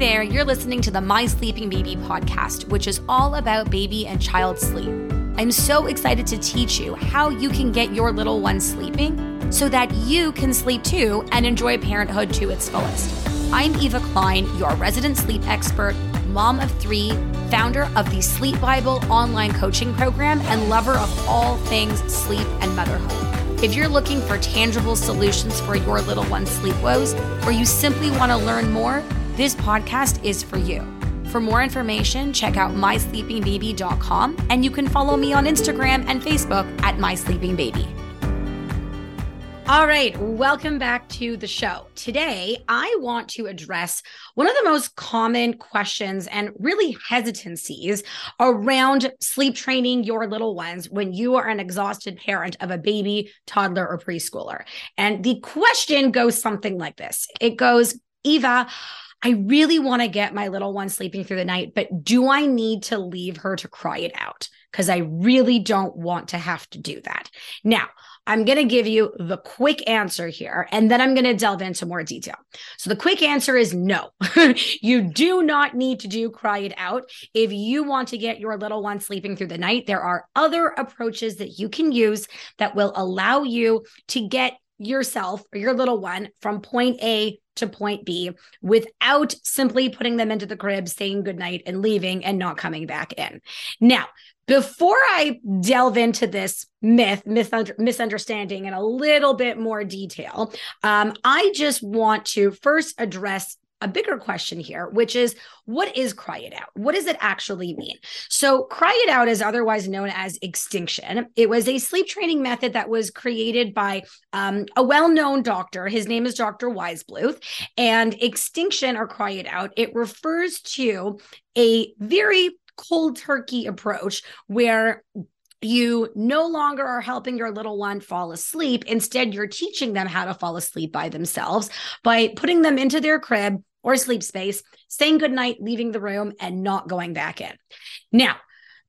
there, you're listening to the My Sleeping Baby podcast, which is all about baby and child sleep. I'm so excited to teach you how you can get your little one sleeping so that you can sleep too and enjoy parenthood to its fullest. I'm Eva Klein, your resident sleep expert, mom of three, founder of the Sleep Bible online coaching program, and lover of all things sleep and motherhood. If you're looking for tangible solutions for your little one's sleep woes, or you simply want to learn more, this podcast is for you. For more information, check out mysleepingbaby.com and you can follow me on Instagram and Facebook at mysleepingbaby. All right, welcome back to the show. Today, I want to address one of the most common questions and really hesitancies around sleep training your little ones when you are an exhausted parent of a baby, toddler, or preschooler. And the question goes something like this it goes, Eva, I really want to get my little one sleeping through the night, but do I need to leave her to cry it out? Because I really don't want to have to do that. Now, I'm going to give you the quick answer here, and then I'm going to delve into more detail. So, the quick answer is no. you do not need to do cry it out. If you want to get your little one sleeping through the night, there are other approaches that you can use that will allow you to get yourself or your little one from point A to point B without simply putting them into the crib, saying goodnight and leaving and not coming back in. Now, before I delve into this myth, misunderstanding in a little bit more detail, um, I just want to first address a bigger question here, which is what is cry it out? What does it actually mean? So, cry it out is otherwise known as extinction. It was a sleep training method that was created by um, a well known doctor. His name is Dr. Weissbluth. And extinction or cry it out, it refers to a very cold turkey approach where you no longer are helping your little one fall asleep. Instead, you're teaching them how to fall asleep by themselves by putting them into their crib or sleep space, saying goodnight, leaving the room, and not going back in. Now,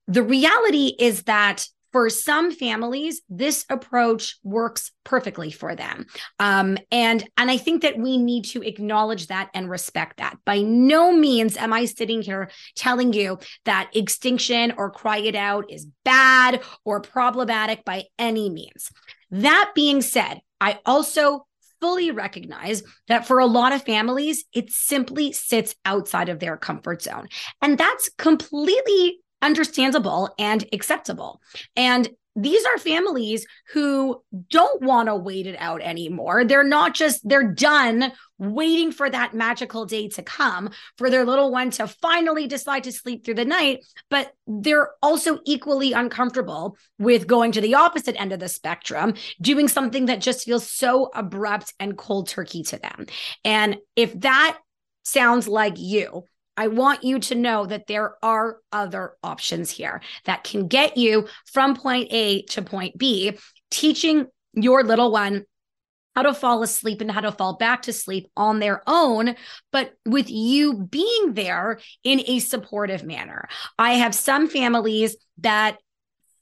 the reality is that for some families this approach works perfectly for them. Um, and and i think that we need to acknowledge that and respect that. By no means am i sitting here telling you that extinction or cry it out is bad or problematic by any means. That being said i also fully recognize that for a lot of families, it simply sits outside of their comfort zone. And that's completely understandable and acceptable. And these are families who don't want to wait it out anymore. They're not just, they're done waiting for that magical day to come for their little one to finally decide to sleep through the night. But they're also equally uncomfortable with going to the opposite end of the spectrum, doing something that just feels so abrupt and cold turkey to them. And if that sounds like you, I want you to know that there are other options here that can get you from point A to point B, teaching your little one how to fall asleep and how to fall back to sleep on their own, but with you being there in a supportive manner. I have some families that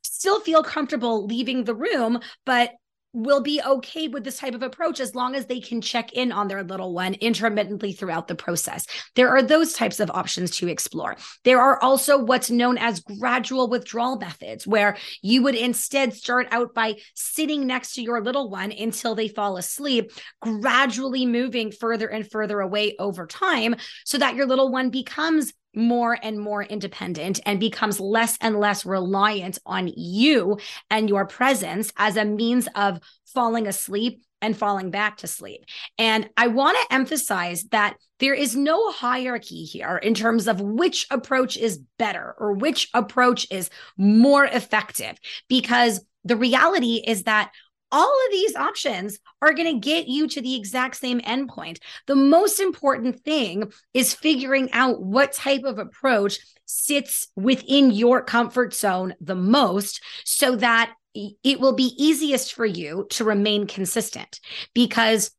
still feel comfortable leaving the room, but will be okay with this type of approach as long as they can check in on their little one intermittently throughout the process. There are those types of options to explore. There are also what's known as gradual withdrawal methods, where you would instead start out by sitting next to your little one until they fall asleep, gradually moving further and further away over time so that your little one becomes more and more independent and becomes less and less reliant on you and your presence as a means of falling asleep and falling back to sleep. And I want to emphasize that there is no hierarchy here in terms of which approach is better or which approach is more effective, because the reality is that all of these options are going to get you to the exact same endpoint. The most important thing is figuring out what type of approach sits within your comfort zone the most so that it will be easiest for you to remain consistent because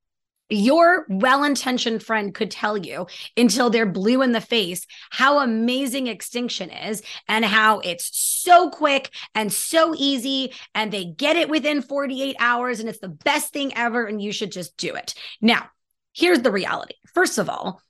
your well intentioned friend could tell you until they're blue in the face how amazing extinction is and how it's so quick and so easy. And they get it within 48 hours and it's the best thing ever. And you should just do it. Now, here's the reality. First of all,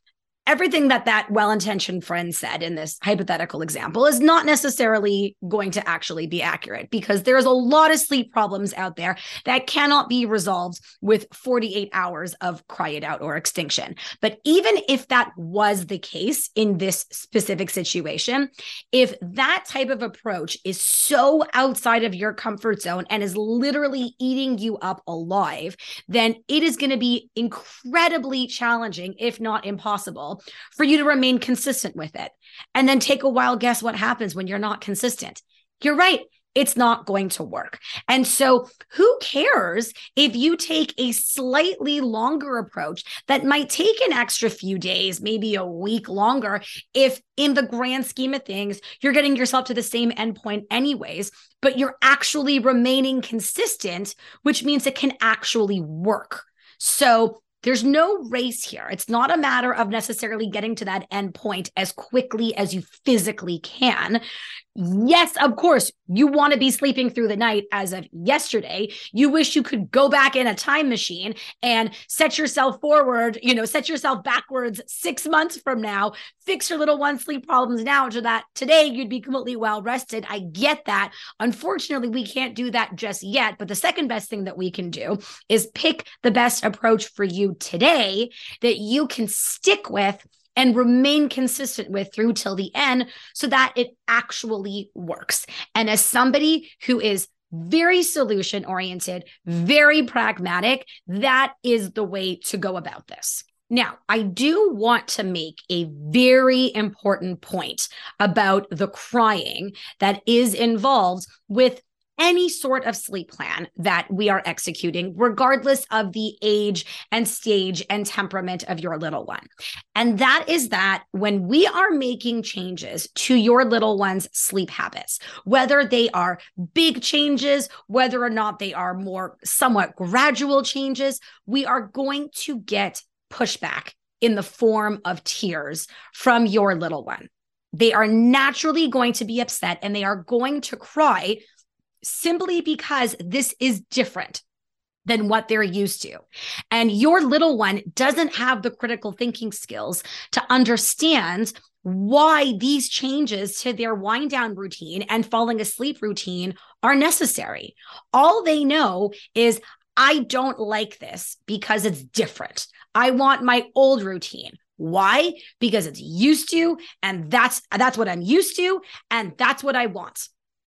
everything that that well-intentioned friend said in this hypothetical example is not necessarily going to actually be accurate because there's a lot of sleep problems out there that cannot be resolved with 48 hours of cry it out or extinction. But even if that was the case in this specific situation if that type of approach is so outside of your comfort zone and is literally eating you up alive then it is going to be incredibly challenging if not impossible for you to remain consistent with it. And then take a wild guess what happens when you're not consistent. You're right. It's not going to work. And so, who cares if you take a slightly longer approach that might take an extra few days, maybe a week longer, if in the grand scheme of things, you're getting yourself to the same endpoint, anyways, but you're actually remaining consistent, which means it can actually work. So, there's no race here. It's not a matter of necessarily getting to that end point as quickly as you physically can. Yes, of course, you want to be sleeping through the night as of yesterday. You wish you could go back in a time machine and set yourself forward, you know, set yourself backwards six months from now, fix your little one sleep problems now so that today you'd be completely well rested. I get that. Unfortunately, we can't do that just yet. But the second best thing that we can do is pick the best approach for you today that you can stick with and remain consistent with through till the end so that it actually works. And as somebody who is very solution oriented, very pragmatic, that is the way to go about this. Now, I do want to make a very important point about the crying that is involved with any sort of sleep plan that we are executing, regardless of the age and stage and temperament of your little one. And that is that when we are making changes to your little one's sleep habits, whether they are big changes, whether or not they are more somewhat gradual changes, we are going to get pushback in the form of tears from your little one. They are naturally going to be upset and they are going to cry simply because this is different than what they're used to. And your little one doesn't have the critical thinking skills to understand why these changes to their wind down routine and falling asleep routine are necessary. All they know is, I don't like this because it's different. I want my old routine. Why? Because it's used to and that's that's what I'm used to and that's what I want.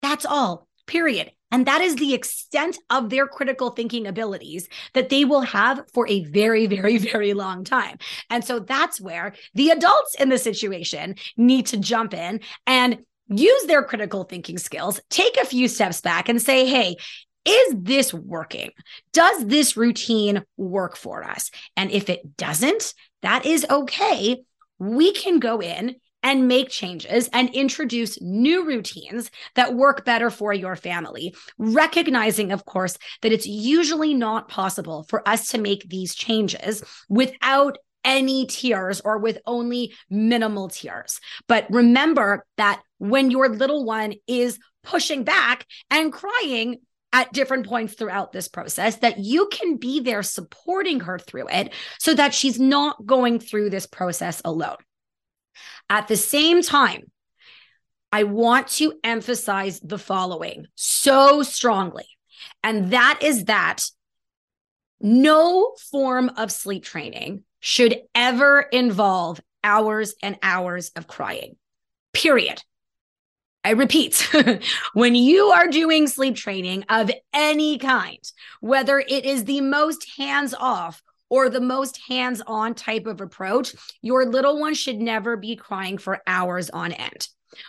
That's all period. And that is the extent of their critical thinking abilities that they will have for a very, very, very long time. And so that's where the adults in the situation need to jump in and use their critical thinking skills, take a few steps back and say, hey, is this working? Does this routine work for us? And if it doesn't, that is okay. We can go in and make changes and introduce new routines that work better for your family. Recognizing, of course, that it's usually not possible for us to make these changes without any tears or with only minimal tears. But remember that when your little one is pushing back and crying, at different points throughout this process that you can be there supporting her through it so that she's not going through this process alone. At the same time, I want to emphasize the following so strongly, and that is that no form of sleep training should ever involve hours and hours of crying, period. I repeat, when you are doing sleep training of any kind, whether it is the most hands off or the most hands on type of approach, your little one should never be crying for hours on end.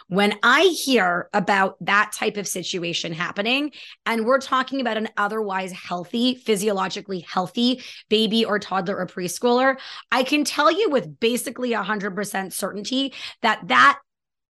When I hear about that type of situation happening, and we're talking about an otherwise healthy, physiologically healthy baby or toddler or preschooler, I can tell you with basically 100% certainty that that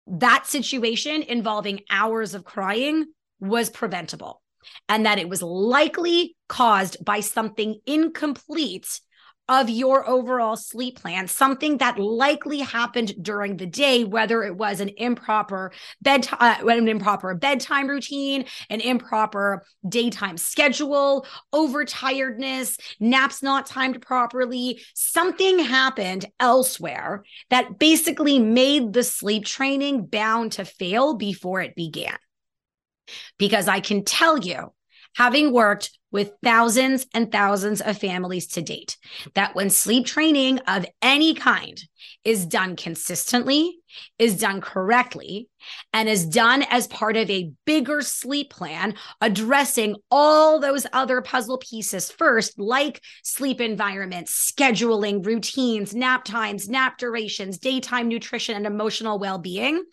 that situation involving hours of crying was preventable and that it was likely caused by something incomplete of your overall sleep plan, something that likely happened during the day, whether it was an improper bed, uh, an improper bedtime routine, an improper daytime schedule, overtiredness, naps not timed properly, something happened elsewhere that basically made the sleep training bound to fail before it began. Because I can tell you, having worked with thousands and thousands of families to date that when sleep training of any kind is done consistently, is done correctly, and is done as part of a bigger sleep plan, addressing all those other puzzle pieces first, like sleep environment, scheduling, routines, nap times, nap durations, daytime nutrition, and emotional well being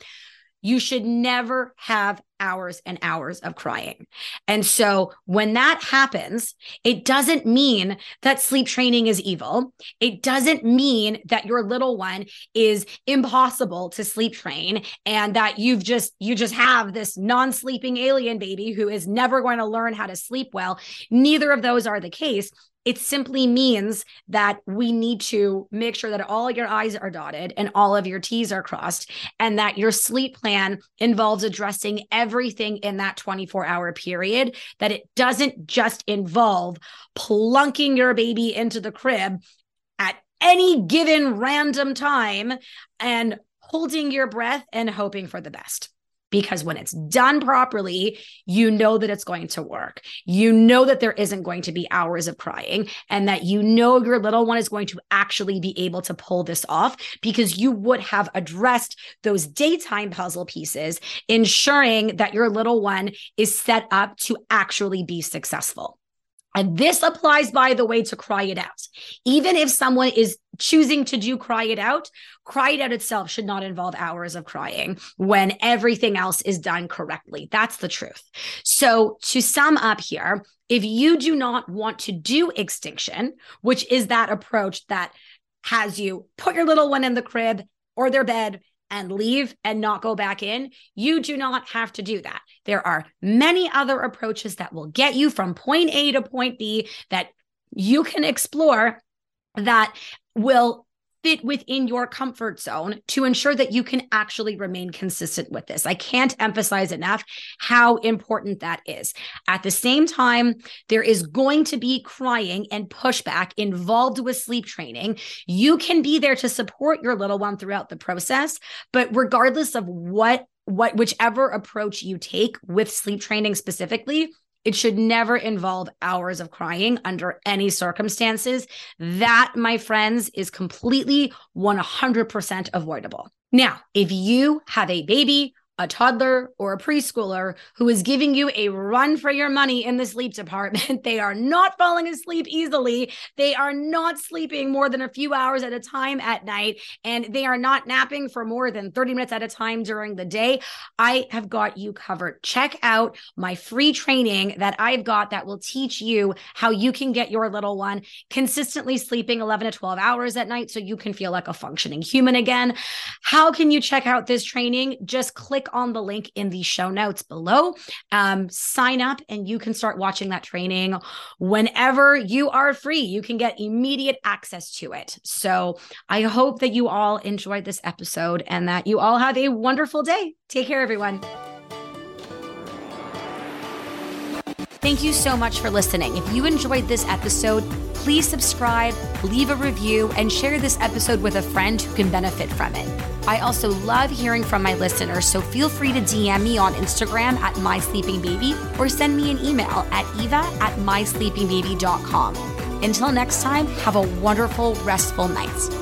you should never have hours and hours of crying. And so when that happens, it doesn't mean that sleep training is evil. It doesn't mean that your little one is impossible to sleep train and that you've just you just have this non-sleeping alien baby who is never going to learn how to sleep well. Neither of those are the case it simply means that we need to make sure that all your I's are dotted and all of your T's are crossed, and that your sleep plan involves addressing everything in that 24 hour period, that it doesn't just involve plunking your baby into the crib at any given random time and holding your breath and hoping for the best because when it's done properly, you know that it's going to work. You know that there isn't going to be hours of crying and that you know your little one is going to actually be able to pull this off because you would have addressed those daytime puzzle pieces, ensuring that your little one is set up to actually be successful. And this applies, by the way, to cry it out. Even if someone is choosing to do cry it out, cry it out itself should not involve hours of crying when everything else is done correctly. That's the truth. So, to sum up here, if you do not want to do extinction, which is that approach that has you put your little one in the crib or their bed and leave and not go back in, you do not have to do that. There are many other approaches that will get you from point A to point B that you can explore that will fit within your comfort zone to ensure that you can actually remain consistent with this. I can't emphasize enough how important that is. At the same time, there is going to be crying and pushback involved with sleep training. You can be there to support your little one throughout the process, but regardless of what what whichever approach you take with sleep training specifically it should never involve hours of crying under any circumstances. That, my friends, is completely 100% avoidable. Now, if you have a baby a toddler or a preschooler who is giving you a run for your money in the sleep department. they are not falling asleep easily. They are not sleeping more than a few hours at a time at night, and they are not napping for more than 30 minutes at a time during the day. I have got you covered. Check out my free training that I've got that will teach you how you can get your little one consistently sleeping 11 to 12 hours at night so you can feel like a functioning human again. How can you check out this training? Just click on the link in the show notes below. Um, sign up and you can start watching that training whenever you are free. You can get immediate access to it. So I hope that you all enjoyed this episode and that you all have a wonderful day. Take care, everyone. Thank you so much for listening. If you enjoyed this episode, please subscribe, leave a review, and share this episode with a friend who can benefit from it. I also love hearing from my listeners, so feel free to DM me on Instagram at mysleepingbaby or send me an email at eva at mysleepingbaby.com. Until next time, have a wonderful, restful night.